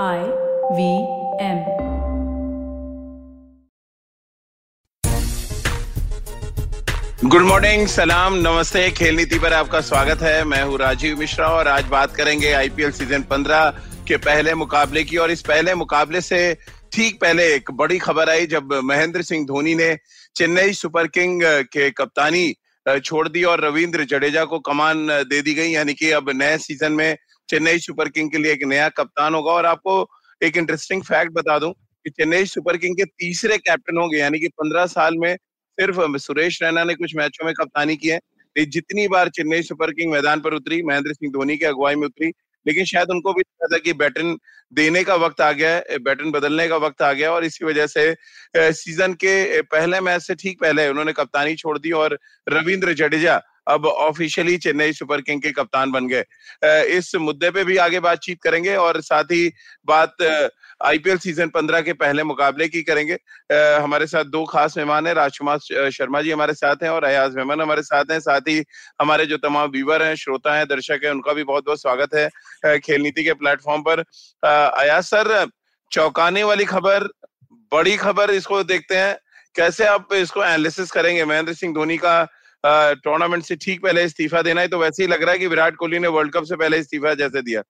I V M. Good morning सलाम नमस्ते खेल नीति पर आपका स्वागत है। मैं हूँ राजीव मिश्रा और आज बात करेंगे आईपीएल सीज़न 15 के पहले मुकाबले की। और इस पहले मुकाबले से ठीक पहले एक बड़ी खबर आई जब महेंद्र सिंह धोनी ने चेन्नई सुपर किंग के कप्तानी छोड़ दी और रविंद्र जडेजा को कमान दे दी गई। यानी कि अब नए सीज़न में चेन्नई सुपर किंग के लिए एक नया कप्तान होगा। और आपको एक इंटरेस्टिंग फैक्ट बता दूँ कि चेन्नई सुपर किंग के तीसरे कैप्टन होंगे, यानी कि पंद्रह साल में सिर्फ़ सुरेश रैना ने कुछ मैचों में कप्तानी की है। जितनी बार चेन्नई सुपर किंग मैदान पर उतरी, महेंद्र सिंह धोनी की अगुवाई में उतरी, लेकिन शायद उनको भी लगा था कि बैटन देने का वक्त आ गया है बैटन बदलने का वक्त आ गया और इसी वजह से सीज़न के पहले मैच से ठीक पहले उन्होंने कप्तानी छोड़ दी। और रविंद्र जडेजा अब ऑफिशियली चेन्नई सुपर किंग के कप्तान बन गए। इस मुद्दे पे भी आगे बातचीत करेंगे और साथ ही बात आईपीएल सीज़न 15 के पहले मुकाबले की करेंगे। हमारे साथ दो खास मेहमान हैं, राजकुमार शर्मा जी हमारे साथ हैं और अयाज मेहमान हमारे साथ हैं। साथ ही हमारे जो तमाम व्यूवर हैं, श्रोता हैं, दर्शक हैं, उनका भी बहुत बहुत स्वागत है खेल नीति के प्लेटफॉर्म पर। अयाज सर, चौंकाने वाली खबर, बड़ी खबर इसको देखते हैं। कैसे आप इसको एनालिसिस करेंगे? महेंद्र सिंह धोनी का टूर्नामेंट से ठीक पहले इस्तीफा देना है तो वैसे ही लग रहा है कि विराट कोहली ने वर्ल्ड कप से पहले इस्तीफा जैसे दिया।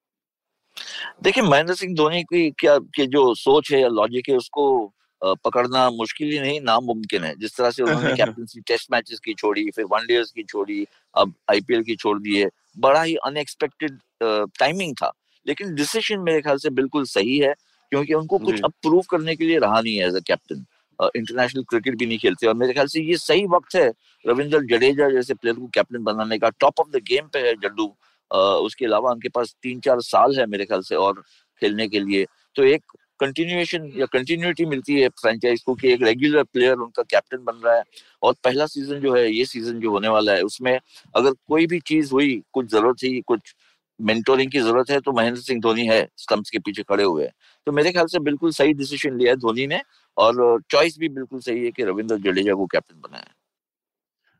देखिए महेंद्र सिंह धोनी की क्या की जो सोच है या लॉजिक है उसको पकड़ना मुश्किल ही नहीं नामुमकिन है। जिस तरह से उन्होंने कैप्टनसी टेस्ट मैचेस की छोड़ी फिर वनडेज की छोड़ी अब आईपीएल की छोड़ दी है बड़ा ही अनएक्सपेक्टेड टाइमिंग था। लेकिन डिसीज़न मेरे ख्याल से बिल्कुल सही है क्योंकि उनको कुछ अब प्रूव करने के लिए रहा नहीं है as a captain international cricket भी नहीं खेलते। और मेरे ख्याल से ये सही वक्त है रविंद्र जडेजा जैसे प्लेयर को कैप्टन बनाने का। टॉप ऑफ़ द गेम पे है जड्डू। उसके अलावा उनके पास तीन चार साल है मेरे ख्याल से और खेलने के लिए। तो एक कंटिन्यूएशन या कंटिन्यूटी मिलती है फ्रेंचाइज को कि एक रेगुलर प्लेयर उनका कैप्टन बन रहा है। और पहला सीज़न जो है, ये सीज़न जो होने वाला है, उसमें अगर कोई भी चीज़ हुई, कुछ ज़रूरत थी, कुछ मेंटोरिंग की ज़रूरत है तो महेंद्र सिंह धोनी है स्टम्प्स के पीछे खड़े हुए हैं। तो मेरे ख्याल से बिल्कुल सही डिसीज़न लिया है धोनी ने। और चॉइस भी बिल्कुल सही है कि रविंद्र जडेजा को कैप्टन बनाया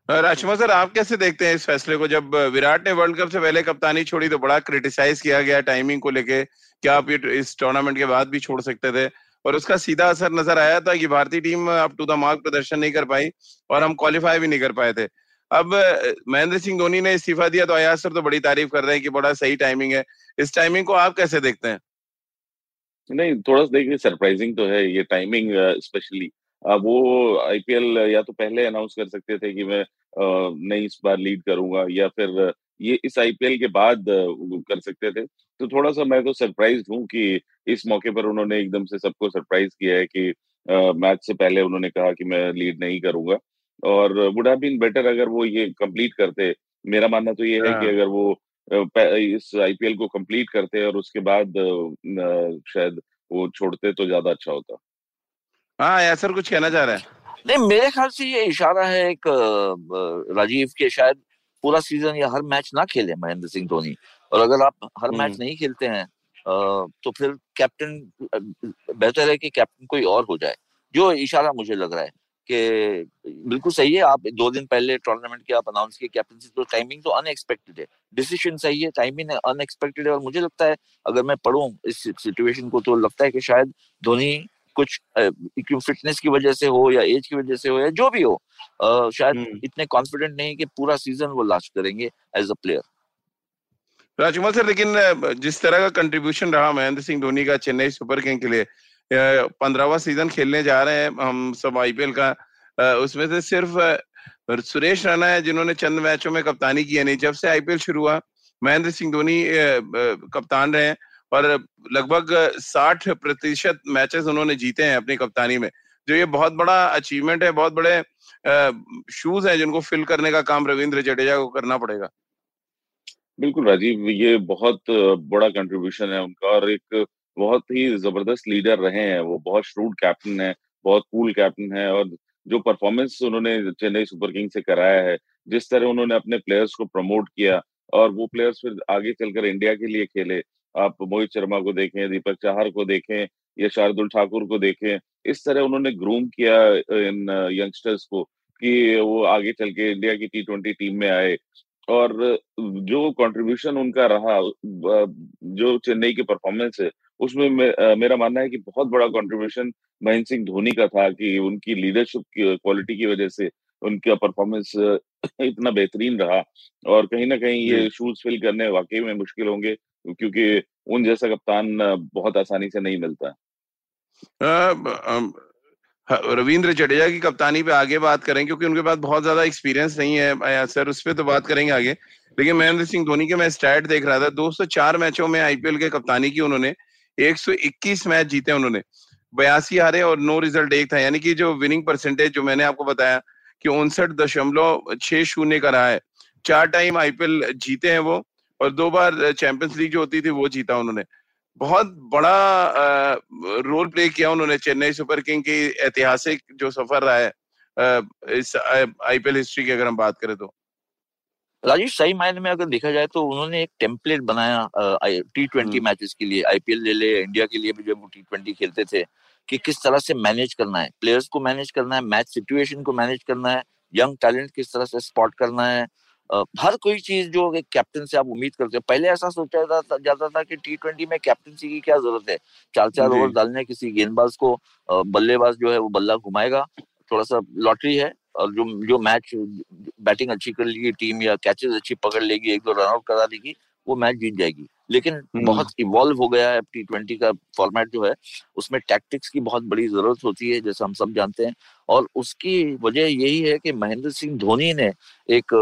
राजकुमार सर, आप कैसे देखते हैं इस फैसले को? जब विराट ने वर्ल्ड कप से पहले कप्तानी छोड़ी तो बड़ा क्रिटिसाइज किया गया टाइमिंग को लेके। क्या आप ये इस टूर्नामेंट के बाद भी छोड़ सकते थे? और उसका सीधा असर नज़र आया था कि भारतीय team up to the mark प्रदर्शन नहीं कर पाई और हम क्वालिफाई भी नहीं कर पाए थे। अब महेंद्र सिंह धोनी ने इस्तीफा दिया तो अयाज सर तो बड़ी तारीफ़ कर रहे हैं कि बड़ा सही टाइमिंग है। इस टाइमिंग को आप कैसे देखते हैं? नहीं थोड़ा सा देखिए सरप्राइजिंग तो है ये टाइमिंग स्पेशली। वो आईपीएल या तो पहले अनाउंस कर सकते थे कि मैं नहीं इस बार लीड करूँगा या फिर ये इस आईपीएल के बाद कर सकते थे। तो थोड़ा सा मैं तो सरप्राइज़ हूँ कि इस मौके पर उन्होंने एकदम से सबको सरप्राइज़ किया है कि मैच से पहले उन्होंने कहा कि मैं लीड नहीं करूँगा। और वुड हैव बीन बेटर अगर वो ये कंप्लीट करते। मेरा मानना तो ये है कि अगर वो इस आईपीएल को कंप्लीट करते और उसके बाद शायद वो छोड़ते तो ज़्यादा अच्छा होता। हाँ यासर कुछ कहना चाह रहा है। नहीं मेरे ख्याल से ये इशारा है एक राजीव के शायद पूरा सीज़न या हर मैच ना खेले महेंद्र सिंह धोनी। और अगर आप हर मैच नहीं खेलते हैं तो फिर कैप्टन बेहतर है कि कैप्टन कोई और हो जाए जो इशारा मुझे लग रहा है। कि बिल्कुल सही है आप दो दिन पहले टूर्नामेंट के आप अनाउंस किए कैप्टनसी तो टाइमिंग तो अनएक्सपेक्टेड है। डिसीज़न सही है टाइमिंग अनएक्सपेक्टेड है और मुझे लगता है अगर मैं पढ़ूं इस सिचुएशन को तो लगता है कि शायद धोनी कुछ फिटनेस की वजह से हो या एज की वजह से हो या जो भी हो आ, शायद इतने कॉन्फिडेंट नहीं कि पूरा सीज़न वो लास्ट करेंगे as a player Rajkumar sir लेकिन जिस तरह का कंट्रीब्यूशन रहा महेंद्र सिंह धोनी का चेन्नई सुपर किंग के लिए पंद्रहवा सीज़न खेलने जा रहे हैं हम सब आईपीएल का। उसमें से सिर्फ़ सुरेश रैना है जिन्होंने चंद मैचों में कप्तानी की है नहीं जब से आईपीएल शुरू हुआ, महेंद्र सिंह धोनी कप्तान रहे हैं और लगभग साठ प्रतिशत मैचेस उन्होंने जीते हैं अपनी कप्तानी में। जो ये बहुत बड़ा अचीवमेंट है, बहुत बड़े शूज़ हैं जिनको फिल करने का काम रविंद्र जडेजा को करना पड़ेगा। बिल्कुल राजीव, ये बहुत बड़ा कंट्रीब्यूशन है उनका और एक बहुत ही ज़बरदस्त लीडर रहे हैं वो, बहुत श्रूड कैप्टन है, बहुत कूल कैप्टन है और जो परफॉर्मेंस उन्होंने चेन्नई सुपर किंग से कराया है, जिस तरह उन्होंने अपने प्लेयर्स को प्रमोट किया और वो प्लेयर्स फिर आगे चलकर इंडिया के लिए खेले। आप मोहित शर्मा को देखें, दीपक चाहर को देखें, या शार्दुल ठाकुर को देखें, इस तरह उन्होंने ग्रूम किया इन यंगस्टर्स को कि वो आगे चल के इंडिया की टी ट्वेंटी टीम में आए और जो कंट्रीब्यूशन उनका रहा जो चेन्नई की परफॉर्मेंस है उसमें मे, मेरा मानना है कि बहुत बड़ा कंट्रीब्यूशन महेंद्र सिंह धोनी का था कि उनकी लीडरशिप की क्वालिटी की वजह से उनका परफॉर्मेंस इतना बेहतरीन रहा। और कहीं ना कहीं ये शूज़ फिल करने वाकई में मुश्किल होंगे क्योंकि उन जैसा कप्तान बहुत आसानी से नहीं मिलता। रविंद्र जडेजा की कप्तानी पे आगे बात करें क्योंकि उनके पास बहुत ज़्यादा एक्सपीरियंस नहीं है सर उस पर तो बात करेंगे आगे। लेकिन महेंद्र सिंह धोनी के मैं स्टैट देख रहा था 204 मैचों में आईपीएल के कप्तानी की उन्होंने 121 मैच जीते उन्होंने। बयासी हारे और नो रिज़ल्ट, एक था। यानी कि जो विनिंग परसेंटेज जो मैंने आपको बताया कि उनसठ दशमलव छह शून्य का रहा है। चार टाइम आईपीएल जीते हैं वो और दो बार चैंपियंस लीग जो होती थी, वो जीता उन्होंने। बहुत बड़ा रोल प्ले किया उन्होंने चेन्नई सुपर किंग की ऐतिहासिक जो सफ़र रहा है इस आईपीएल हिस्ट्री की अगर हम बात करें तो। राजेश सही मायने में अगर देखा जाए तो उन्होंने एक टेम्पलेट बनाया टी ट्वेंटी मैचेस के लिए आईपीएल ले ले इंडिया के लिए भी जब वो टी ट्वेंटी खेलते थे कि किस तरह से मैनेज करना है प्लेयर्स को मैनेज करना है मैच सिचुएशन को मैनेज करना है यंग टैलेंट किस तरह से स्पॉट करना है हर कोई चीज़ जो एक कैप्टन से आप उम्मीद करते हो। पहले ऐसा सोचा जाता था कि टी ट्वेंटी में कैप्टनसी की क्या ज़रूरत है? चार चार ओवर डालने किसी गेंदबाज को बल्लेबाज जो है वो बल्ला घुमाएगा थोड़ा सा लॉटरी है और जो जो मैच बैटिंग अच्छी कर लेगी टीम या कैचेस अच्छी पकड़ लेगी एक दो रन आउट करा देगी वो मैच जीत जाएगी लेकिन हम्म। बहुत इवॉल्व हो गया है टी ट्वेंटी का फॉर्मेट जो है उसमें टैक्टिक्स की बहुत बड़ी ज़रूरत होती है जैसे हम सब जानते हैं और उसकी वजह यही है कि महेंद्र सिंह धोनी ने एक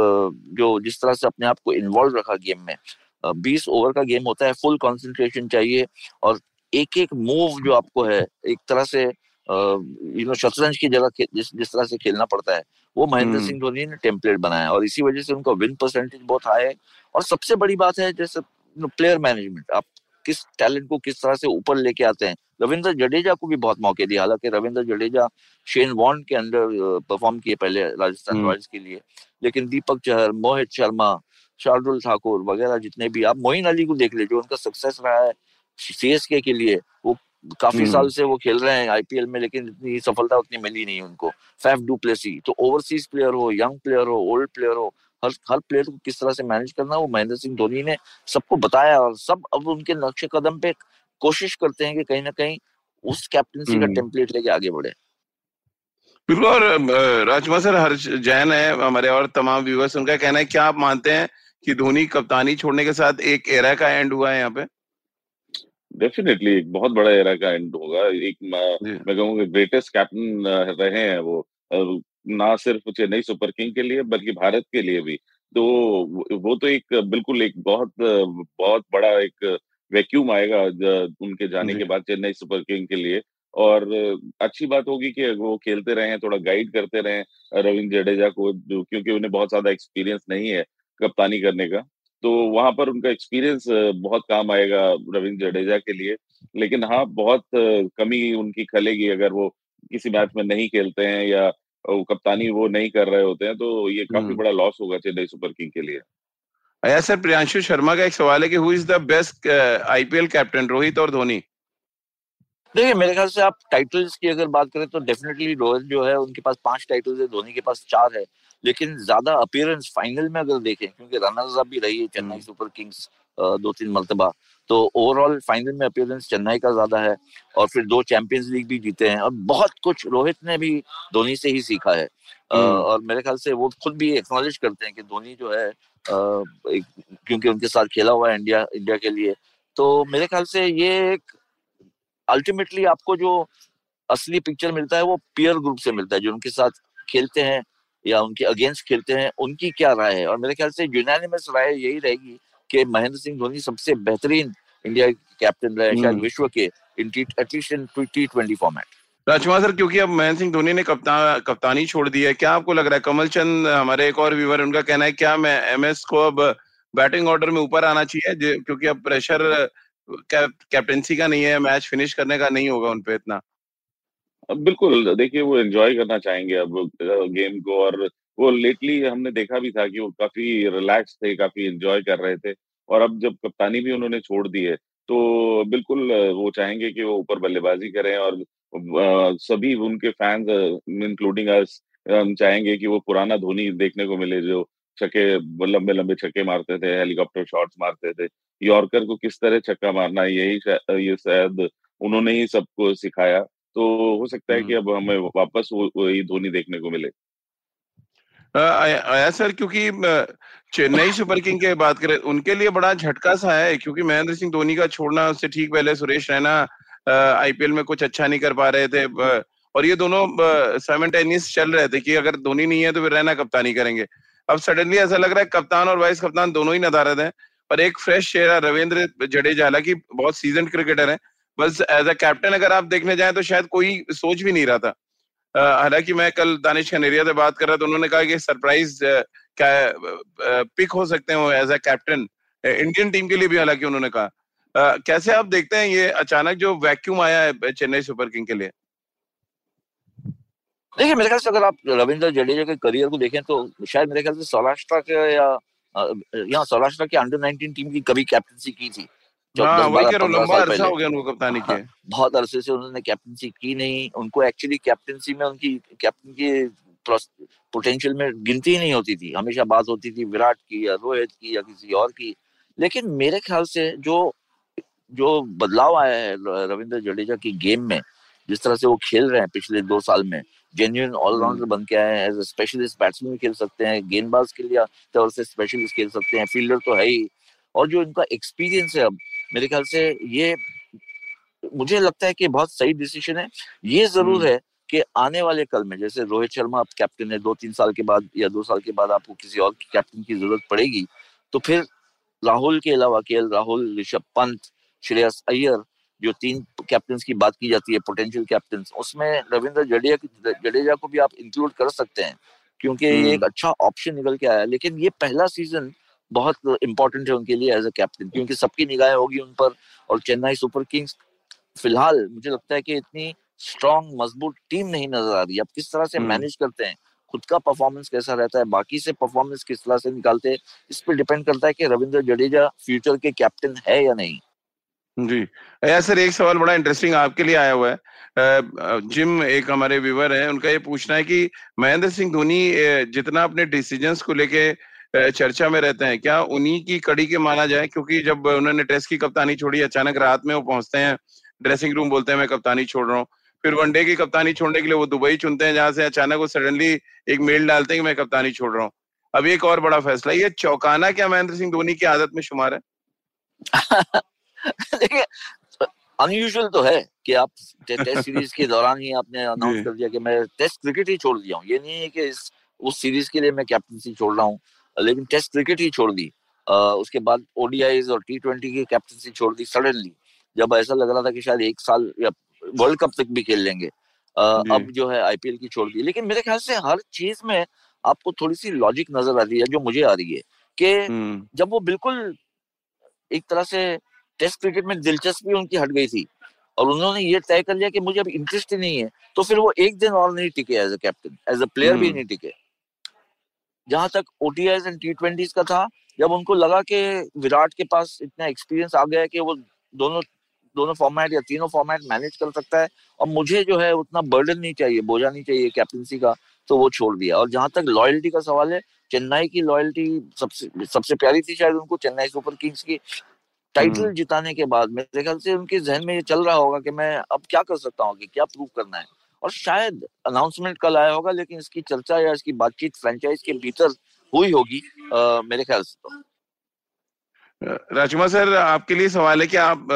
जो जिस तरह से अपने आप को इन्वॉल्व रखा गेम में बीस ओवर का गेम होता है फुल कॉन्सेंट्रेशन चाहिए और एक एक मूव जो आपको है एक तरह से यू नो शतरंज की जगह जिस जिस तरह से खेलना पड़ता है वो महेंद्र हम्म। सिंह धोनी ने टेम्पलेट बनाया और इसी वजह से उनका विन परसेंटेज बहुत हाई है और सबसे बड़ी बात है जैसे प्लेयर मैनेजमेंट आप किस टैलेंट को किस तरह से ऊपर लेके आते हैं रविंद्र जडेजा को भी बहुत मौके दिए हालाँकि रविंद्र जडेजा शेन वॉन्ड के अंडर परफॉर्म किए पहले राजस्थान रॉयल्स हम्म। के लिए लेकिन दीपक चहर मोहित शर्मा शार्दुल ठाकुर वगैरह जितने भी आप मोइन अली को देख लीजिए उनका सक्सेस रहा है सीएसके के लिए वो काफ़ी हम्म। साल से वो खेल रहे हैं आईपीएल में लेकिन इतनी सफलता उतनी मिली नहीं उनको फैफ डू प्लेसी तो ओवरसीज प्लेयर हो यंग प्लेयर हो ओल्ड प्लेयर हो हर हर प्लेयर को किस तरह से मैनेज करना वो महेंद्र सिंह धोनी ने सबको बताया और सब अब उनके नक्शे कदम पे कोशिश करते हैं कि कहीं ना कहीं उस कैप्टनसी का टेम्पलेट हम्म। लेके आगे बढ़े बिल्कुल और राजमा सर हर जैन है हमारे और तमाम व्यूवर्स उनका कहना है क्या आप मानते हैं कि धोनी कप्तानी छोड़ने के साथ एक एरा का एंड हुआ है यहाँ पे डेफिनेटली एक बहुत बड़ा एरा का एंड होगा। एक मैं कहूँगा ग्रेटेस्ट कैप्टन रहे हैं वो। ना सिर्फ़ चेन्नई सुपर किंग के लिए बल्कि भारत के लिए भी। तो वो तो एक बिल्कुल एक बहुत बहुत बड़ा एक वैक्यूम आएगा उनके जाने के बाद चेन्नई सुपर किंग के लिए। और अच्छी बात होगी कि वो खेलते रहे थोड़ा गाइड करते रहे रविंद्र जडेजा को क्योंकि उन्हें बहुत ज़्यादा एक्सपीरियंस नहीं है कप्तानी करने का। तो वहाँ पर उनका एक्सपीरियंस बहुत काम आएगा रविंद्र जडेजा के लिए। लेकिन हाँ बहुत कमी उनकी खलेगी अगर वो किसी मैच में नहीं खेलते हैं या वो कप्तानी वो नहीं कर रहे होते हैं तो ये काफ़ी हम्म। बड़ा लॉस होगा चेन्नई सुपर किंग के लिए। अया सर प्रियांशु शर्मा का एक सवाल है कि who is the best IPL captain Rohit और धोनी? देखिए मेरे ख्याल से आप टाइटल्स की अगर बात करें तो डेफिनेटली रोहित जो है उनके पास पाँच टाइटल्स है धोनी के पास चार है। लेकिन ज़्यादा अपीयरेंस फाइनल में अगर देखें क्योंकि रनर्स अप भी रही है चेन्नई सुपर किंग्स दो तीन मरतबा तो ओवरऑल फाइनल में अपियरेंस चेन्नई का ज़्यादा है और फिर दो चैंपियंस लीग भी जीते हैं और बहुत कुछ रोहित ने भी धोनी से ही सीखा है। हम्म। और मेरे ख्याल से वो खुद भी एक्नोलेज करते हैं कि धोनी जो है क्योंकि उनके साथ खेला हुआ है इंडिया इंडिया के लिए। तो मेरे ख्याल से ये एक अल्टीमेटली आपको जो असली पिक्चर मिलता है वो पियर ग्रुप से मिलता है जो उनके साथ खेलते हैं या उनके अगेंस्ट खेलते हैं उनकी क्या राय है? और मेरे ख्याल से यूनानिमस राय यही रहेगी कि महेंद्र सिंह धोनी सबसे बेहतरीन इंडिया कैप्टन रहे शायद हम्म। विश्व के इन at least in T twenty format Rajkumar sir क्योंकि अब महेंद्र सिंह धोनी ने कप्ता कप्तानी छोड़ दी है क्या आपको लग रहा है? कमल चंद हमारे एक और व्यूवर उनका कहना है क्या मैं एमएस को अब बैटिंग ऑर्डर में ऊपर आना चाहिए? क्योंकि अब प्रेशर कैप्टनसी का नहीं है मैच फिनिश करने का नहीं होगा उनपे इतना। बिल्कुल, देखिए वो एंजॉय करना चाहेंगे अब गेम को और वो लेटली हमने देखा भी था कि वो काफ़ी रिलैक्स थे, काफ़ी एंजॉय कर रहे थे और अब जब कप्तानी भी उन्होंने छोड़ दी है तो बिल्कुल वो चाहेंगे कि वो ऊपर बल्लेबाजी करें और सभी उनके फैंस इंक्लूडिंग अस चाहेंगे कि वो पुराना धोनी देखने को मिले जो छक्के, लंबे लंबे छक्के मारते थे हेलीकॉप्टर शॉट्स मारते थे। यॉर्कर को किस तरह छक्का मारना, यही ये शायद उन्होंने ही सबको सिखाया। तो हो सकता है कि अब हमें वापस वही धोनी देखने को मिले। आया सर क्योंकि चेन्नई सुपर किंग की बात करें उनके लिए बड़ा झटका सा है क्योंकि महेंद्र सिंह धोनी का छोड़ना उससे ठीक पहले सुरेश रैना आईपीएल में कुछ अच्छा नहीं कर पा रहे थे और ये दोनों साइमल्टेनियस चल रहे थे कि अगर धोनी नहीं है तो फिर रैना कप्तानी करेंगे। अब सडनली ऐसा लग रहा है कप्तान और वाइस कप्तान दोनों ही नदारद हैं पर एक फ्रेश चेहरा रविंद्र जडेजा हालाँकि बहुत सीज़न क्रिकेटर है बस एज अ कैप्टन अगर आप देखने जाए तो शायद कोई सोच भी नहीं रहा था। हालाँकि मैं कल दानिश खनेरिया से बात कर रहा था, उन्होंने कहा कि सरप्राइज़ क्या पिक हो सकते हैं as a captain Indian team के लिए भी हालाँकि उन्होंने कहा। कैसे आप देखते हैं ये अचानक जो वैक्यूम आया है चेन्नई सुपर किंग के लिए? देखिए, मेरे ख्याल से अगर आप रविंद्र जडेजा के करियर को देखें तो शायद मेरे ख्याल से सौराष्ट्र के या यहाँ सौराष्ट्र के अंडर 19 टीम की कभी कैप्टनसी की थी। हाँ, हो बहुत अरसे से उन्होंने कैप्टनसी की नहीं उनको एक्चुअली कैप्टनसी में उनकी कैप्टन की पोटेंशियल में गिनती नहीं होती थी। हमेशा बात होती थी विराट की या रोहित की या किसी और की। लेकिन मेरे ख्याल से जो जो बदलाव आया है रविंद्र जडेजा की गेम में जिस तरह से वो खेल रहे हैं पिछले दो साल में जेन्यून ऑलराउंडर बन के आए हैं एज स्पेशलिस्ट बैट्समैन खेल सकते हैं गेंदबाज के लिए तौर से स्पेशलिस्ट खेल सकते हैं फील्डर तो है ही। और जो इनका एक्सपीरियंस है अब मेरे ख्याल से ये मुझे लगता है कि बहुत सही डिसीज़न है ये ज़रूर हम्म। है कि आने वाले कल में जैसे रोहित शर्मा आप कैप्टन है दो तीन साल के बाद या दो साल के बाद आपको किसी और कैप्टन की ज़रूरत पड़ेगी तो फिर राहुल के अलावा के राहुल ऋषभ पंत श्रेयस अय्यर जो तीन कैप्टन की बात की जाती है पोटेंशियल कैप्टन उसमें रविंद्र जडेजा जडेजा को भी आप इंक्लूड कर सकते हैं क्योंकि ये एक हम्म। अच्छा ऑप्शन निकल के आया लेकिन ये पहला सीज़न बहुत इंपॉर्टेंट है उनके लिए एज अ कैप्टन क्योंकि सबकी निगाहें होगी उन पर और चेन्नई सुपर किंग्स फ़िलहाल मुझे लगता है कि इतनी स्ट्रॉन्ग मज़बूत टीम नहीं नज़र आ रही। अब किस तरह से मैनेज हम्म। करते हैं? खुद का परफॉर्मेंस कैसा रहता है? बाकी से परफॉर्मेंस किस तरह से निकालते हैं? इस पर डिपेंड करता है कि रविंद्र जडेजा फ्यूचर के कैप्टन है या नहीं। जी। या सर एक सवाल बड़ा इंटरेस्टिंग आपके लिए आया हुआ है। जिम एक हमारे व्यूवर है उनका ये पूछना है कि महेंद्र सिंह धोनी जितना अपने डिसीजंस को लेके चर्चा में रहते हैं। क्या उन्हीं की कड़ी के माना जाए? क्योंकि जब उन्होंने टेस्ट की कप्तानी छोड़ी अचानक रात में वो पहुँचते हैं ड्रेसिंग रूम बोलते हैं मैं कप्तानी छोड़ रहा हूँ। फिर वनडे की कप्तानी छोड़ने के लिए वो दुबई चुनते हैं जहाँ से अचानक वो सडनली एक मेल डालते हैं कि मैं कप्तानी छोड़ रहा हूँ। अब एक और बड़ा फैसला ये चौकाना क्या महेंद्र सिंह धोनी की आदत में शुमार है? देखिए अनयूजुअल तो है कि आप टेस्ट सीरीज़ के दौरान ही आपने अनाउंस कर दिया कि मैं टेस्ट क्रिकेट ही छोड़ दिया हूँ। ये नहीं है कि इस उस सीरीज़ के लिए मैं कैप्टनसी छोड़ रहा हूँ। लेकिन टेस्ट क्रिकेट ही छोड़ दी। उसके बाद ओडीआईज और टी ट्वेंटी की कैप्टनसी छोड़ दी सडनली जब ऐसा लग रहा था कि शायद एक साल या वर्ल्ड कप तक भी खेल लेंगे। अब जो है आईपीएल की छोड़ दी। लेकिन मेरे ख्याल से हर चीज़ में आपको थोड़ी सी लॉजिक नज़र आ रही है जो मुझे आ रही है कि हम्म। जब वो बिल्कुल एक तरह से टेस्ट क्रिकेट में दिलचस्पी उनकी हट गई थी और उन्होंने ये तय कर लिया कि मुझे अब इंटरेस्ट ही नहीं है तो फिर वो एक दिन और नहीं टिके as a captain as a player भी हम्म। नहीं टिके। जहाँ तक ओटीआईज एंड टी ट्वेंटी का था जब उनको लगा कि विराट के पास इतना एक्सपीरियंस आ गया है कि वो दोनों दोनों फॉर्मेट या तीनों फॉर्मेट मैनेज कर सकता है और मुझे जो है उतना बर्डन नहीं चाहिए बोझा नहीं चाहिए कैप्टनसी का तो वो छोड़ दिया। और जहाँ तक लॉयल्टी का सवाल है चेन्नई की लॉयल्टी सबसे सबसे प्यारी थी शायद उनको चेन्नई सुपर किंग्स की। टाइटल हम्म। जिताने के बाद मेरे ख्याल से उनके जहन में ये चल रहा होगा कि मैं अब क्या कर सकता हूँ कि क्या प्रूव करना है। और शायद अनाउंसमेंट कल आया होगा लेकिन इसकी चर्चा या इसकी बातचीत फ्रेंचाइज के भीतर हुई होगी आ, मेरे ख्याल से तो। राजकुमार सर आपके लिए सवाल है कि आप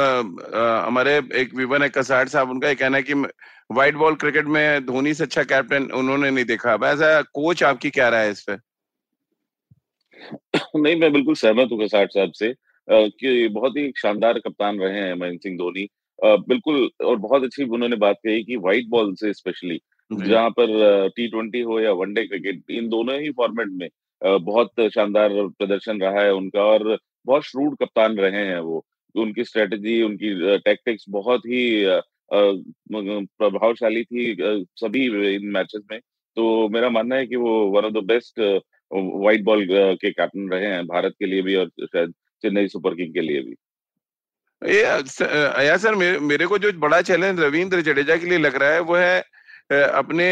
हमारे एक विवन है कसार साहब उनका ये कहना है कि व्हाइट बॉल क्रिकेट में धोनी से अच्छा कैप्टन उन्होंने नहीं देखा। ऐसा कोच आपकी क्या राय है इस पे? नहीं मैं बिल्कुल सहमत हूँ कसार साहब से कि बहुत ही शानदार कप्तान रहे हैं महेंद्र सिंह धोनी। बिल्कुल और बहुत अच्छी उन्होंने बात कही कि व्हाइट बॉल से स्पेशली जहाँ पर टी ट्वेंटी हो या वनडे क्रिकेट इन दोनों ही फॉर्मेट में बहुत शानदार प्रदर्शन रहा है उनका और बहुत श्रूड कप्तान रहे हैं वो। उनकी स्ट्रेटजी उनकी टैक्टिक्स बहुत ही प्रभावशाली थी सभी इन मैचेस में। तो मेरा मानना है कि वो one of the best white ball के कैप्टन रहे हैं भारत के लिए भी और शायद चेन्नई सुपर किंग के लिए भी। या सर मेरे, मेरे को जो बड़ा चैलेंज रविंद्र जडेजा के लिए लग रहा है वो है अपने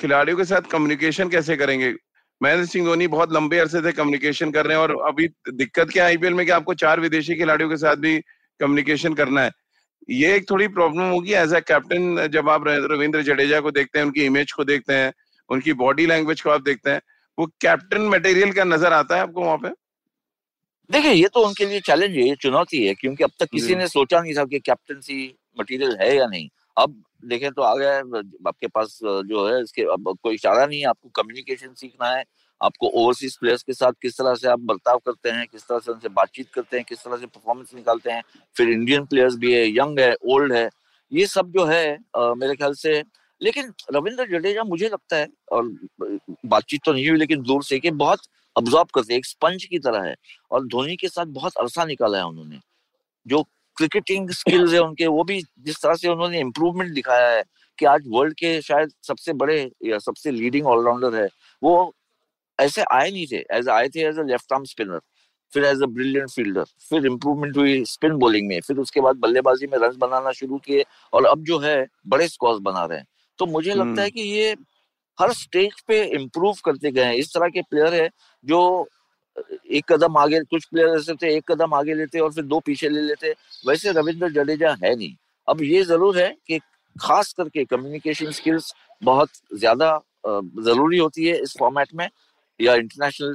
खिलाड़ियों के साथ कम्युनिकेशन कैसे करेंगे? महेंद्र सिंह धोनी बहुत लंबे अरसे से कम्युनिकेशन कर रहे हैं और अभी दिक्कत क्या आईपीएल में कि आपको चार विदेशी खिलाड़ियों के साथ भी कम्युनिकेशन करना है। ये एक थोड़ी प्रॉब्लम होगी एज ए कैप्टन जब आप रविंद्र जडेजा को देखते हैं उनकी इमेज को देखते हैं उनकी बॉडी लैंग्वेज को आप देखते हैं वो कैप्टन मटेरियल का नज़र आता है आपको वहाँ पे? देखिए ये तो उनके लिए चैलेंज है ये चुनौती है क्योंकि अब तक किसी ने सोचा नहीं था कि कैप्टनसी मटेरियल है या नहीं। अब देखें तो आ गया आपके पास जो है इसके अब कोई इशारा नहीं है आपको कम्युनिकेशन सीखना है आपको ओवरसीज प्लेयर्स के साथ किस तरह से आप बर्ताव करते हैं किस तरह से उनसे बातचीत करते हैं किस तरह से परफॉर्मेंस निकालते हैं फिर इंडियन प्लेयर्स भी है यंग है ओल्ड है ये सब जो है आ, मेरे ख्याल से लेकिन रविंद्र जडेजा मुझे लगता है और बातचीत तो नहीं हुई लेकिन दूर से कि बहुत अब्जॉर्ब करते हैं एक स्पंज की तरह है। और धोनी के साथ बहुत अरसा निकाला है उन्होंने। जो क्रिकेटिंग स्किल्स है उनके वो भी जिस तरह से उन्होंने इम्प्रूवमेंट दिखाया है कि आज वर्ल्ड के शायद सबसे बड़े या सबसे लीडिंग ऑलराउंडर है वो ऐसे आए नहीं थे। एज आए थे as a left arm spinner फिर एज अ ब्रिलियंट फील्डर फिर इम्प्रूवमेंट हुई स्पिन बॉलिंग में फिर उसके बाद बल्लेबाजी में रन बनाना शुरू किए और अब जो है बड़े स्कोर बना रहे हैं। तो मुझे लगता है हम्म। कि ये हर स्टेज पे इम्प्रूव करते गए इस तरह के प्लेयर है जो एक कदम आगे, कुछ प्लेयर ऐसे थे, एक कदम आगे लेते और फिर दो पीछे ले लेते, वैसे रविंद्र जडेजा है नहीं। अब ये ज़रूर है कि खास करके कम्युनिकेशन स्किल्स बहुत ज़्यादा ज़रूरी होती है इस फॉर्मेट में, या इंटरनेशनल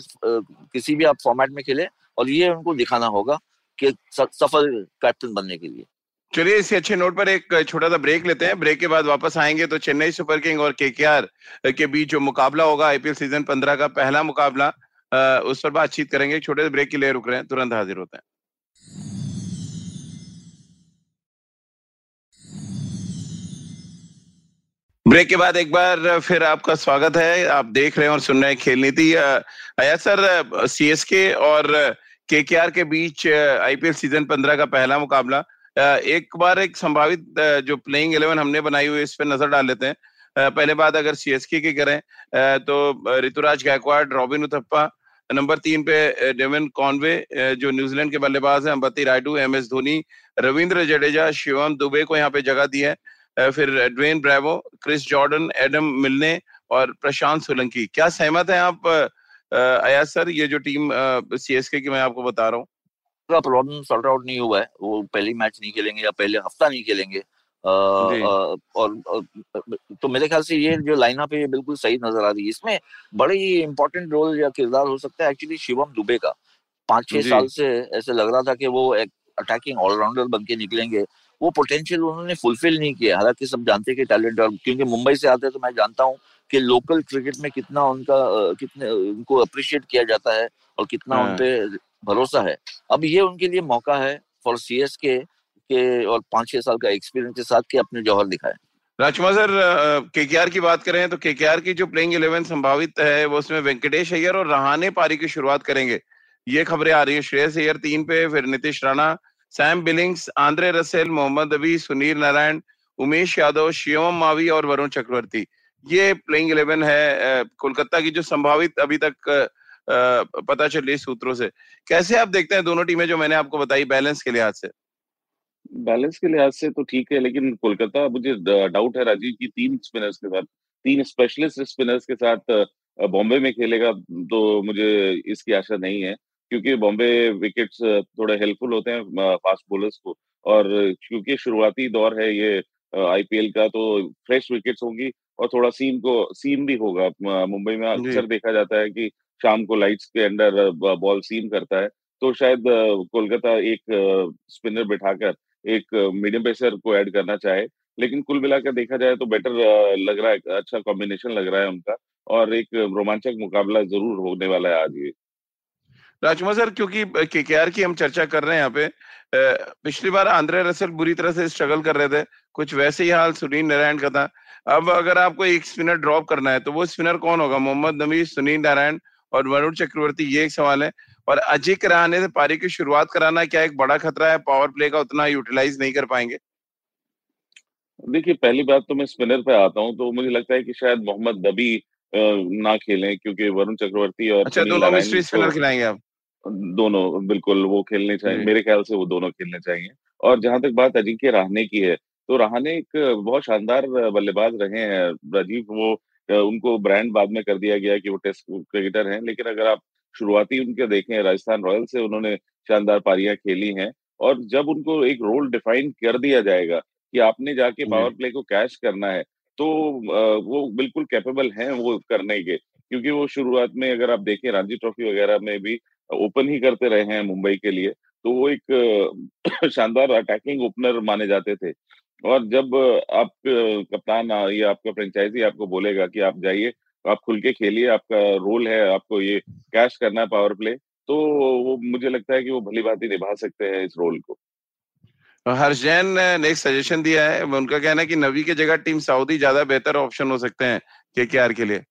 किसी भी आप फॉर्मेट में खेले, और ये उनको दिखाना होगा कि सफल कैप्टन बनने के लिए। चलिए इसी अच्छे नोट पर एक छोटा सा ब्रेक लेते हैं। ब्रेक के बाद वापस आएँगे तो चेन्नई सुपर किंग और केकेआर के बीच जो मुकाबला होगा आईपीएल सीज़न पंद्रह का पहला मुकाबला उस पर बातचीत करेंगे। छोटे से ब्रेक के लिए रुक रहे हैं, तुरंत हाजिर होते हैं। ब्रेक के बाद एक बार फिर आपका स्वागत है। आप देख रहे हैं और सुन रहे हैं खेल नीति। आया सर सीएसके और केकेआर के बीच आईपीएल सीज़न पंद्रह का पहला मुकाबला। एक बार एक संभावित जो प्लेइंग इलेवन हमने बनाई हुई इस पर नज़र डाल लेते हैं। पहले बात अगर सीएसके की करें तो ऋतुराज गायकवाड़, रॉबिन उथप्पा, नंबर तीन पे डेविन कॉनवे जो न्यूजीलैंड के बल्लेबाज हैं अंबती रायडू एम एस धोनी, रविंद्र जडेजा, शिवम दुबे को यहाँ पे जगह दी है। फिर Dwayne Bravo Chris Jordan Adam Milne और प्रशांत सोलंकी। क्या सहमत है आप अयाज सर? ये जो टीम सीएसके की मैं आपको बता रहा हूँ। प्रॉब्लम सॉल्ट आउट नहीं हुआ है। वो पहले मैच नहीं खेलेंगे या पहले हफ़्ता नहीं खेलेंगे। और, और तो मेरे ख्याल से ये जो लाइनअप है ये बिल्कुल सही नज़र आ रही है। इसमें बड़े ही इंपॉर्टेंट रोल या किरदार हो सकता है एक्चुअली शिवम दुबे का। पाँच छह साल से ऐसे लग रहा था कि वो एक अटैकिंग ऑलराउंडर बन के निकलेंगे। वो पोटेंशियल उन्होंने फुलफिल नहीं किया। हालाँकि सब जानते हैं कि टैलेंट और क्योंकि मुंबई से आते हैं तो मैं जानता हूँ कि लोकल क्रिकेट में कितना उनका कितने उनको अप्रिशिएट किया जाता है और कितना हाँ. उन पे भरोसा है। अब ये उनके लिए मौका है फॉर सी एस के के और पाँच छह साल का एक्सपीरियंस के साथ के अपने जौहर दिखाए। राजकुमार सर केकेआर की बात करें तो केकेआर की जो प्लेइंग इलेवन संभावित है, वो उसमें वेंकटेश अय्यर और रहाने पारी की शुरुआत करेंगे। ये खबरें आ रही है श्रेयस अय्यर तीन पे, फिर Nitish Rana, Sam Billings, Andre Russell, Mohammad Nabi Sunil Narine, Umesh Yadav, Shivam Mavi और वरुण चक्रवर्ती। ये प्लेइंग इलेवन है कोलकाता की जो संभावित अभी तक पता चल रही सूत्रों से। कैसे आप देखते हैं दोनों टीमें जो मैंने आपको बताई बैलेंस के लिहाज से? बैलेंस के लिहाज से तो ठीक है लेकिन कोलकाता मुझे डाउट है राजीव की तीन स्पिनर्स के साथ तीन स्पेशलिस्ट स्पिनर्स के साथ बॉम्बे में खेलेगा तो मुझे इसकी आशा नहीं है क्योंकि बॉम्बे विकेट्स थोड़े हेल्पफुल होते हैं फास्ट बॉलर्स को और क्योंकि शुरुआती दौर है ये आईपीएल का तो फ्रेश विकेट्स होंगी और थोड़ा सीम को सीम भी होगा मुंबई में अक्सर देखा जाता है कि शाम को लाइट्स के अंडर बॉल सीम करता है तो शायद कोलकाता एक स्पिनर बिठाकर एक मीडियम पेसर को ऐड करना चाहे, लेकिन कुल मिलाकर देखा जाए तो बेटर लग रहा है अच्छा कॉम्बिनेशन लग रहा है उनका, और एक रोमांचक मुकाबला ज़रूर होने वाला है आज ये। राजकुमार सर, क्योंकि केकेआर की हम चर्चा कर रहे हैं यहाँ पे पिछली बार आंद्रे रसल बुरी तरह से स्ट्रगल कर रहे थे, कुछ वैसे ही हाल सुनील नारायण का था। अब अगर आपको एक स्पिनर ड्रॉप करना है तो वो स्पिनर कौन होगा? मोहम्मद नबी सुनील नारायण और वरुण चक्रवर्ती ये एक सवाल है। और अजिक रहाने से पारी की शुरुआत कराना क्या एक बड़ा खतरा है? पावर प्ले का उतना यूटिलाइज नहीं कर पाएँगे? देखिए पहली बात तो मैं स्पिनर पे आता हूँ तो मुझे लगता है कि शायद मोहम्मद दबी ना खेलें क्योंकि वरुण चक्रवर्ती और अच्छा दोनों मिस्ट्री स्पिनर खिलाएँगे आप? दोनों बिल्कुल वो खेलने चाहिए मेरे ख्याल से वो दोनों खेलने चाहिए। और जहाँ तक बात अजिंक्य रहाने की है तो रहाने एक बहुत शानदार बल्लेबाज रहे हैं राजीव वो उनको ब्रांड बाद में कर दिया गया कि वो टेस्ट क्रिकेटर हैं। लेकिन अगर आप शुरुआती उनके देखें राजस्थान रॉयल्स से उन्होंने शानदार पारियाँ खेली हैं और जब उनको एक रोल डिफाइन कर दिया जाएगा कि आपने जाके पावर प्ले को कैश करना है तो वो बिल्कुल कैपेबल हैं वो करने के। क्योंकि वो शुरुआत में अगर आप देखें रणजी ट्रॉफी वगैरह में भी ओपन ही करते रहे हैं मुंबई के लिए तो वो एक शानदार अटैकिंग ओपनर माने जाते थे। और जब आप कप्तान या आपका फ्रेंचाइजी आपको बोलेगा कि आप जाइए आप खुल के खेलिए आपका रोल है आपको ये कैश करना है पावर प्ले तो वो मुझे लगता है कि वो भली बात ही निभा सकते हैं इस रोल को। हर्ष जैन ने एक सजेशन दिया है उनका कहना है कि नवी की जगह टीम सऊदी ज़्यादा बेहतर ऑप्शन हो सकते हैं के के के लिए।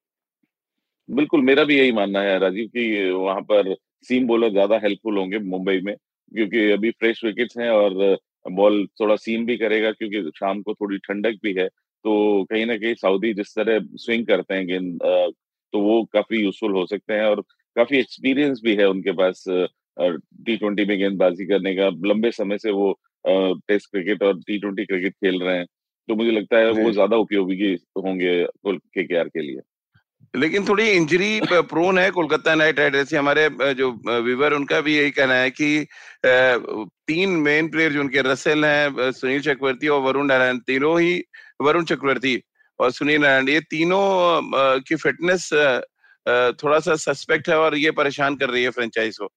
बिल्कुल मेरा भी यही मानना है राजीव की वहाँ पर सीम बॉलर ज़्यादा हेल्पफुल होंगे मुंबई में क्योंकि अभी फ्रेश विकेट्स हैं और बॉल थोड़ा सीम भी करेगा क्योंकि शाम को थोड़ी ठंडक भी है तो कहीं ना कहीं सऊदी जिस तरह स्विंग करते हैं गेंद तो वो काफ़ी यूजफुल हो सकते हैं और काफ़ी एक्सपीरियंस भी है उनके पास टी ट्वेंटी में गेंदबाजी करने का। लंबे समय से वो टेस्ट क्रिकेट और टी ट्वेंटी क्रिकेट खेल रहे हैं तो मुझे लगता है वो ज़्यादा उपयोगी होंगे के के लिए। लेकिन थोड़ी इंजरी प्रोन है कोलकाता नाइट राइडर्स हमारे जो विवर उनका भी यही कहना है कि तीन मेन प्लेयर जो उनके रसेल हैं सुनील चक्रवर्ती और वरुण नारायण। तीनों ही वरुण चक्रवर्ती और सुनील नारायण। ये तीनों की फिटनेस थोड़ा सा सस्पेक्ट है और ये परेशान कर रही है फ्रेंचाइज को।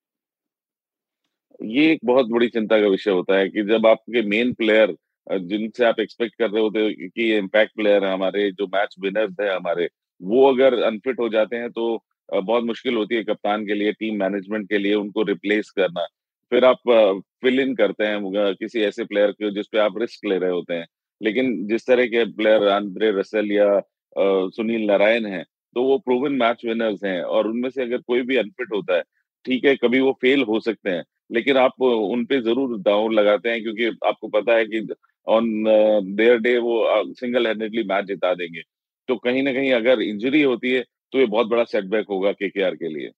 ये एक बहुत बड़ी चिंता का विषय होता है कि जब आपके मेन प्लेयर जिनसे आप एक्सपेक्ट कर रहे होते हो कि ये इम्पैक्ट प्लेयर है हमारे जो मैच विनर्स है हमारे वो अगर अनफिट हो जाते हैं तो बहुत मुश्किल होती है कप्तान के लिए टीम मैनेजमेंट के लिए उनको रिप्लेस करना। फिर आप फिल इन करते हैं किसी ऐसे प्लेयर के जिसपे आप रिस्क ले रहे होते हैं। लेकिन जिस तरह के प्लेयर आंद्रे रसल या सुनील नारायण हैं तो वो प्रूवन मैच विनर्स हैं और उनमें से अगर कोई भी अनफिट होता है, ठीक है, कभी वो फेल हो सकते हैं, लेकिन आप उन पे ज़रूर दाव लगाते हैं क्योंकि आपको पता है कि ऑन देयर डे वो सिंगल हैंडेडली मैच जिता देंगे। तो कहीं ना कहीं अगर इंजरी होती है तो ये बहुत बड़ा सेटबैक होगा केकेआर के लिए।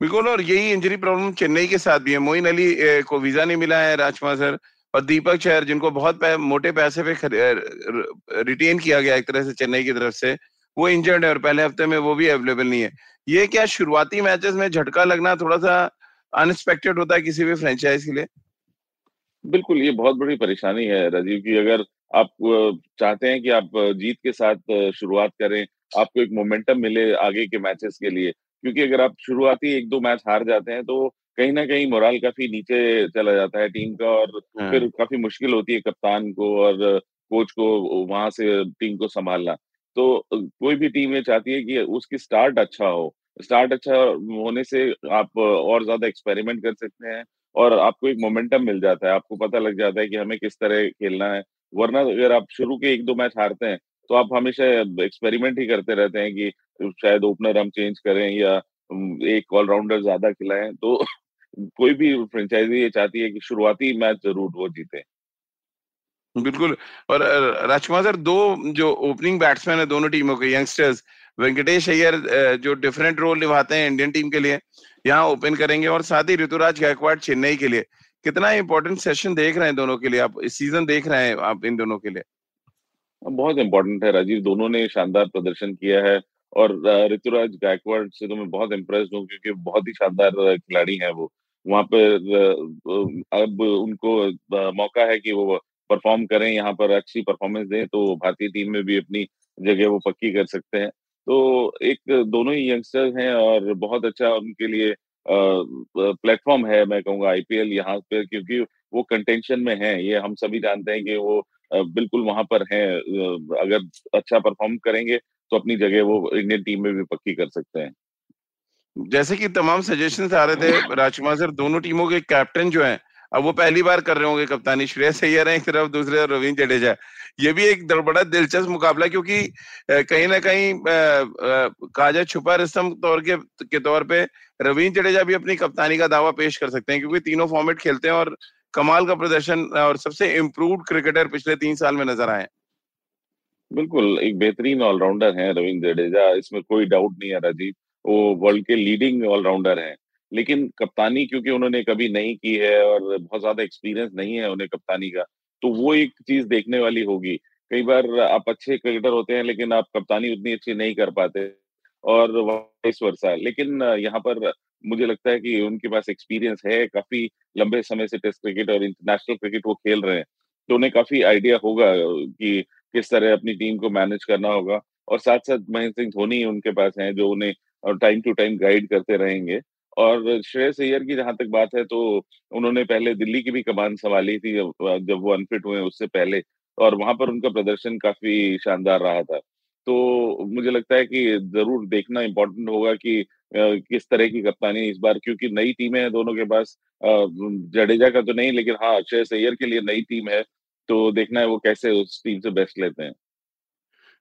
बिल्कुल और यही इंजरी प्रॉब्लम चेन्नई के साथ भी है। मोइन अली को वीज़ा नहीं मिला है राजकुमार सर और दीपक चहर जिनको बहुत पै, मोटे पैसे पे रिटेन किया गया एक तरह से चेन्नई की तरफ़ से वो इंजर्ड है और पहले हफ़्ते में वो भी अवेलेबल नहीं है। ये क्या शुरुआती मैचेस में झटका लगना थोड़ा सा अनएक्सपेक्टेड होता है किसी भी फ्रेंचाइज के लिए? बिल्कुल ये बहुत बड़ी परेशानी है राजीव की। अगर आप चाहते हैं कि आप जीत के साथ शुरुआत करें आपको एक मोमेंटम मिले आगे के मैचेस के लिए क्योंकि अगर आप शुरुआती एक दो मैच हार जाते हैं तो कहीं ना कहीं मोराल काफ़ी नीचे चला जाता है टीम का और हाँ। फिर काफ़ी मुश्किल होती है कप्तान को और कोच को वहाँ से टीम को संभालना तो कोई भी टीम ये चाहती है कि उसकी स्टार्ट अच्छा हो स्टार्ट अच्छा होने से आप और ज़्यादा एक्सपेरिमेंट कर सकते हैं और आपको एक मोमेंटम मिल जाता है आपको पता लग जाता है कि हमें किस तरह खेलना है वरना अगर आप शुरू के एक दो मैच हारते हैं तो आप हमेशा एक्सपेरिमेंट ही करते रहते हैं कि शायद ओपनर हम चेंज करें या एक ऑलराउंडर ज़्यादा खिलाएँ तो कोई भी फ्रेंचाइजी ये चाहती है कि शुरुआती मैच ज़रूर वो जीते। बिल्कुल, और राजकुमार सर, दो जो ओपनिंग बैट्समैन है, दोनों टीमों के, यंगस्टर्स, वेंकटेश अय्यर जो डिफरेंट रोल निभाते हैं इंडियन टीम के लिए, यहाँ ओपन करेंगे, और साथ ही ऋतुराज गायकवाड़, चेन्नई के लिए। कितना इंपॉर्टेंट सेशन देख रहे हैं दोनों के लिए? आप इस सीज़न देख रहे हैं आप इन दोनों के लिए? बहुत इंपॉर्टेंट है राजीव। दोनों ने शानदार प्रदर्शन किया है और ऋतुराज गायकवाड़ से तो मैं बहुत इम्प्रेस हूँ क्योंकि बहुत ही शानदार खिलाड़ी है वो। वहाँ पर अब उनको मौका है कि वो परफॉर्म करें, यहाँ पर अच्छी परफॉर्मेंस दें तो भारतीय टीम में भी अपनी जगह वो पक्की कर सकते हैं। तो एक दोनों ही यंगस्टर्स हैं और बहुत अच्छा उनके लिए प्लेटफॉर्म है मैं कहूँगा आईपीएल यहाँ पे क्योंकि वो कंटेंशन में है ये हम सभी जानते हैं कि वो बिल्कुल वहाँ पर है अगर अच्छा परफॉर्म करेंगे तो अपनी जगह वो इंडियन टीम में भी पक्की कर सकते हैं। जैसे कि तमाम सजेशन आ रहे थे राजकुमार सर दोनों टीमों के कैप्टन जो हैं अब वो पहली बार कर रहे होंगे कप्तानी, श्रेयस अय्यर है एक तरफ़, दूसरे रविंद्र जडेजा। ये भी एक बड़ा दिलचस्प मुकाबला क्योंकि कहीं ना कहीं काजा छुपा रस्तम तौर के के तौर पे रविंद्र जडेजा भी अपनी कप्तानी का दावा पेश कर सकते हैं क्योंकि तीनों फॉर्मेट खेलते हैं और कमाल का प्रदर्शन और सबसे इम्प्रूव क्रिकेटर पिछले तीन साल में नज़र आए बिल्कुल, एक बेहतरीन ऑलराउंडर है रविंद्र जडेजा। इसमें कोई डाउट नहीं है, राजीव। वो वर्ल्ड के लीडिंग ऑलराउंडर हैं। लेकिन कप्तानी क्योंकि उन्होंने कभी नहीं की है और बहुत ज़्यादा एक्सपीरियंस नहीं है उन्हें कप्तानी का तो वो एक चीज़ देखने वाली होगी। कई बार आप अच्छे क्रिकेटर होते हैं लेकिन आप कप्तानी उतनी अच्छी नहीं कर पाते और वाइस वर्षा लेकिन यहाँ पर मुझे लगता है कि उनके पास एक्सपीरियंस है, काफ़ी लंबे समय से टेस्ट क्रिकेट और इंटरनेशनल क्रिकेट वो खेल रहे हैं तो उन्हें काफ़ी आइडिया होगा कि किस तरह अपनी टीम को मैनेज करना होगा। और साथ साथ महेंद्र सिंह धोनी उनके पास हैं जो उन्हें टाइम टू टाइम गाइड करते रहेंगे। और श्रेयस अय्यर की जहाँ तक बात है तो उन्होंने पहले दिल्ली की भी कमान संभाली थी, जब वो अनफिट हुए उससे पहले और वहाँ पर उनका प्रदर्शन काफ़ी शानदार रहा था। तो मुझे लगता है कि ज़रूर देखना इम्पोर्टेंट होगा कि किस तरह की कप्तानी इस बार क्योंकि नई टीमें हैं दोनों के पास जडेजा का तो नहीं लेकिन हाँ अक्षय सैयर के लिए नई टीम है तो देखना है वो कैसे उस टीम से बेस्ट लेते हैं।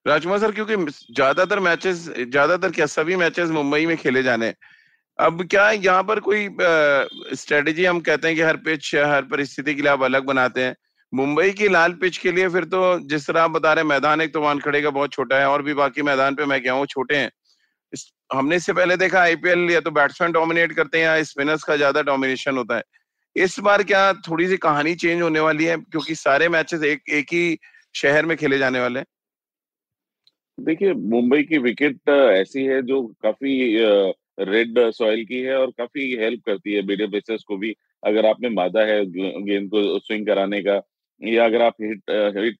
राजकुमार सर, क्योंकि ज़्यादातर मैचेस, ज़्यादातर क्या सभी मैचेस मुंबई में खेले जाने अब क्या है, यहाँ पर कोई स्ट्रेटेजी हम कहते हैं कि हर पिच हर परिस्थिति के लिए आप अलग बनाते हैं। मुंबई की लाल पिच के लिए फिर तो जिस तरह आप बता रहे हैं, मैदान एक तो वानखड़े का बहुत छोटा है, और भी बाकी मैदान पे मैं क्या हूँ, छोटे हैं। हमने इससे पहले देखा आईपीएल या तो बैट्समैन डोमिनेट करते हैं या स्पिनर्स का ज़्यादा डोमिनेशन होता है। इस बार क्या थोड़ी सी कहानी चेंज होने वाली है, क्योंकि सारे मैचेस एक एक ही शहर में खेले जाने वाले हैं। देखिए, मुंबई की विकेट ऐसी है जो काफ़ी रेड सॉइल की है और काफ़ी हेल्प करती है मीडियम पेसर्स को भी अगर आप में मादा है गेंद को स्विंग कराने का या अगर आप हिट हिट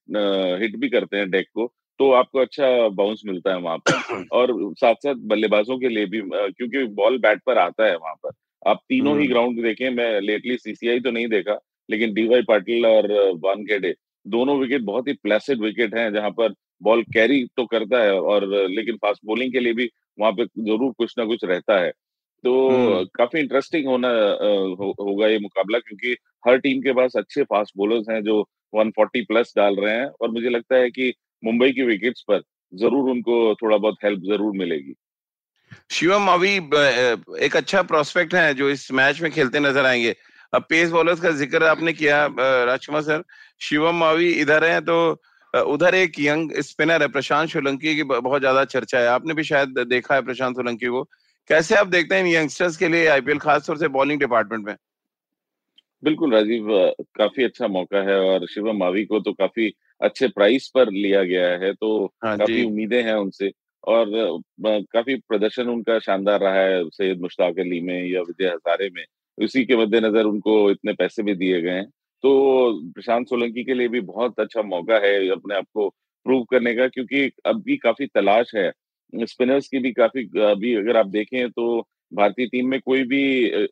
हिट भी करते हैं डेक को तो आपको अच्छा बाउंस मिलता है वहाँ पर और साथ साथ बल्लेबाजों के लिए भी क्योंकि बॉल बैट पर आता है वहाँ पर आप तीनों ही ग्राउंड हम्म। देखें मैं लेटली सीसीआई तो नहीं देखा लेकिन डीवाई पाटिल और वानखेड़े दोनों विकेट बहुत ही प्लेसिड विकेट हैं जहाँ पर बॉल कैरी तो करता है और लेकिन फास्ट बॉलिंग के लिए भी वहाँ पे ज़रूर कुछ ना कुछ रहता है। तो। काफ़ी इंटरेस्टिंग होना हो, होगा ये मुकाबला क्योंकि हर टीम के पास अच्छे फास्ट बॉलर्स हैं जो 140 प्लस डाल रहे हैं और मुझे लगता है कि मुंबई की विकेट्स पर ज़रूर उनको थोड़ा बहुत हेल्प ज़रूर मिलेगी। शिवम अभी एक अच्छा प्रोस्पेक्ट है जो इस मैच में खेलते नज़र आएँगे। अब पेस बॉलर्स का ज़िक्र आपने किया राजकुमार सर। शिवम मावी इधर है तो उधर एक यंग स्पिनर है प्रशांत सोलंकी की बहुत ज़्यादा चर्चा है। आपने भी शायद देखा है प्रशांत सोलंकी को। कैसे आप देखते हैं यंगस्टर्स के लिए आईपीएल खासतौर से बॉलिंग डिपार्टमेंट में? बिल्कुल राजीव काफ़ी अच्छा मौका है और शिवम मावी को तो काफ़ी अच्छे प्राइस पर लिया गया है तो हाँ काफ़ी उम्मीदें हैं उनसे और काफ़ी प्रदर्शन उनका शानदार रहा है सैयद मुश्ताक अली में या विजय हजारे में। उसी के मद्देनजर उनको इतने पैसे भी दिए गए हैं। तो प्रशांत सोलंकी के लिए भी बहुत अच्छा मौका है अपने आप को प्रूव करने का क्योंकि अब भी काफ़ी तलाश है स्पिनर्स की भी काफ़ी अभी अगर आप देखें तो भारतीय टीम में कोई भी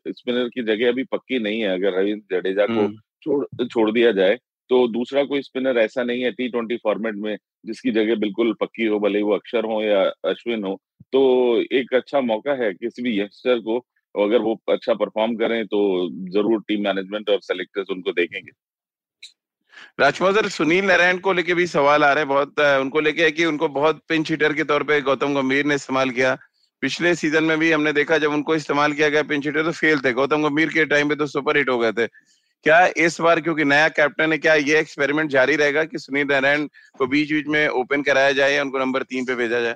स्पिनर की जगह अभी पक्की नहीं है अगर रविंद्र जडेजा को हम्म। छोड़ छोड़ दिया जाए तो दूसरा कोई स्पिनर ऐसा नहीं है टी ट्वेंटी फॉर्मेट में जिसकी जगह बिल्कुल पक्की हो भले वो अक्षर हो या अश्विन हो तो एक अच्छा मौका है किसी भी यंगस्टर को अगर वो अच्छा परफॉर्म करें तो ज़रूर टीम मैनेजमेंट और सेलेक्टर्स उनको देखेंगे। राजकुमार सर सुनील नारायण को लेके भी सवाल आ रहे हैं बहुत उनको लेके है कि उनको बहुत पिंच हिटर के तौर पे गौतम गंभीर ने इस्तेमाल किया। पिछले सीज़न में भी हमने देखा, जब उनको इस्तेमाल किया गया पिंच हिटर तो फेल थे। गौतम गंभीर के टाइम पे तो सुपर हिट हो गए थे। क्या इस बार, क्योंकि नया कैप्टन है, क्या ये एक्सपेरिमेंट जारी रहेगा कि सुनील नारायण को बीच बीच में ओपन कराया जाए उनको नंबर तीन पे भेजा जाए?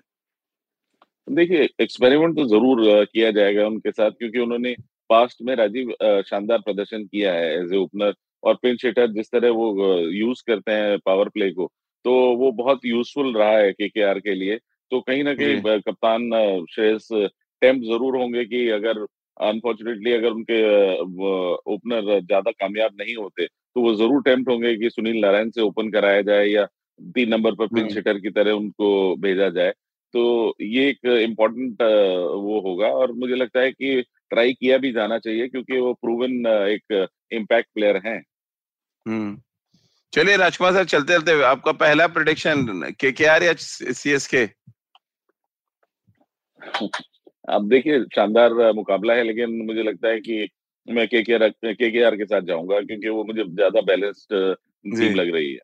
देखिए एक्सपेरिमेंट तो ज़रूर किया जाएगा उनके साथ क्योंकि उन्होंने पास्ट में राजीव शानदार प्रदर्शन किया है एज ए ओपनर और पिंच हिटर जिस तरह वो यूज़ करते हैं पावर प्ले को तो वो बहुत यूजफुल रहा है के के आर के लिए। तो कहीं ना कहीं कप्तान श्रेयस टेम्प ज़रूर होंगे कि अगर अनफॉर्चुनेटली अगर उनके ओपनर ज़्यादा कामयाब नहीं होते तो वो ज़रूर टेम्प्ट होंगे कि सुनील नारायण से ओपन कराया जाए या तीन नंबर पर पिंच हिटर की तरह उनको भेजा जाए। तो ये एक इम्पोर्टेंट वो होगा और मुझे लगता है कि ट्राई किया भी जाना चाहिए क्योंकि वो प्रूवन एक इम्पैक्ट प्लेयर हैं। हम्म। चलिए राजकुमार सर चलते चलते आपका पहला प्रोडिक्शन के के आर या सी एस के अब देखिए शानदार मुकाबला है लेकिन मुझे लगता है कि मैं के के आर के के आर के साथ जाऊँगा क्योंकि वो मुझे ज़्यादा बैलेंस्ड टीम लग रही है।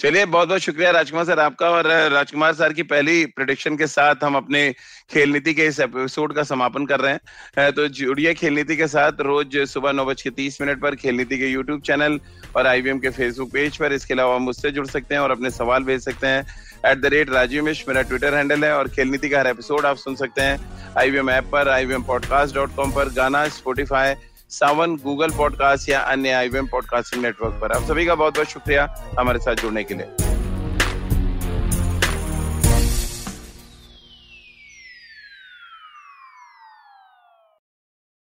चलिए बहुत बहुत शुक्रिया राजकुमार सर आपका और राजकुमार सर की पहली प्रोडिक्शन के साथ हम अपने खेल नीति के इस एपिसोड का समापन कर रहे हैं। तो जुड़िए खेल नीति के साथ रोज सुबह नौ बज के तीस मिनट पर खेल नीति के यूट्यूब चैनल और आईवीएम के फेसबुक पेज पर। इसके अलावा मुझसे जुड़ सकते हैं और अपने सवाल भेज सकते हैं। At the rate Rajeev Mish मेरा ट्विटर हैंडल है और खेल नीति का हर एपिसोड आप सुन सकते हैं आईवीएम ऐप पर आईवीएम पॉडकास्ट डॉट कॉम पर। गाना स्पोटिफाई सावन गूगल पॉडकास्ट या अन्य आईवीएम पॉडकास्टिंग नेटवर्क पर। आप सभी का बहुत बहुत शुक्रिया हमारे साथ जुड़ने के लिए।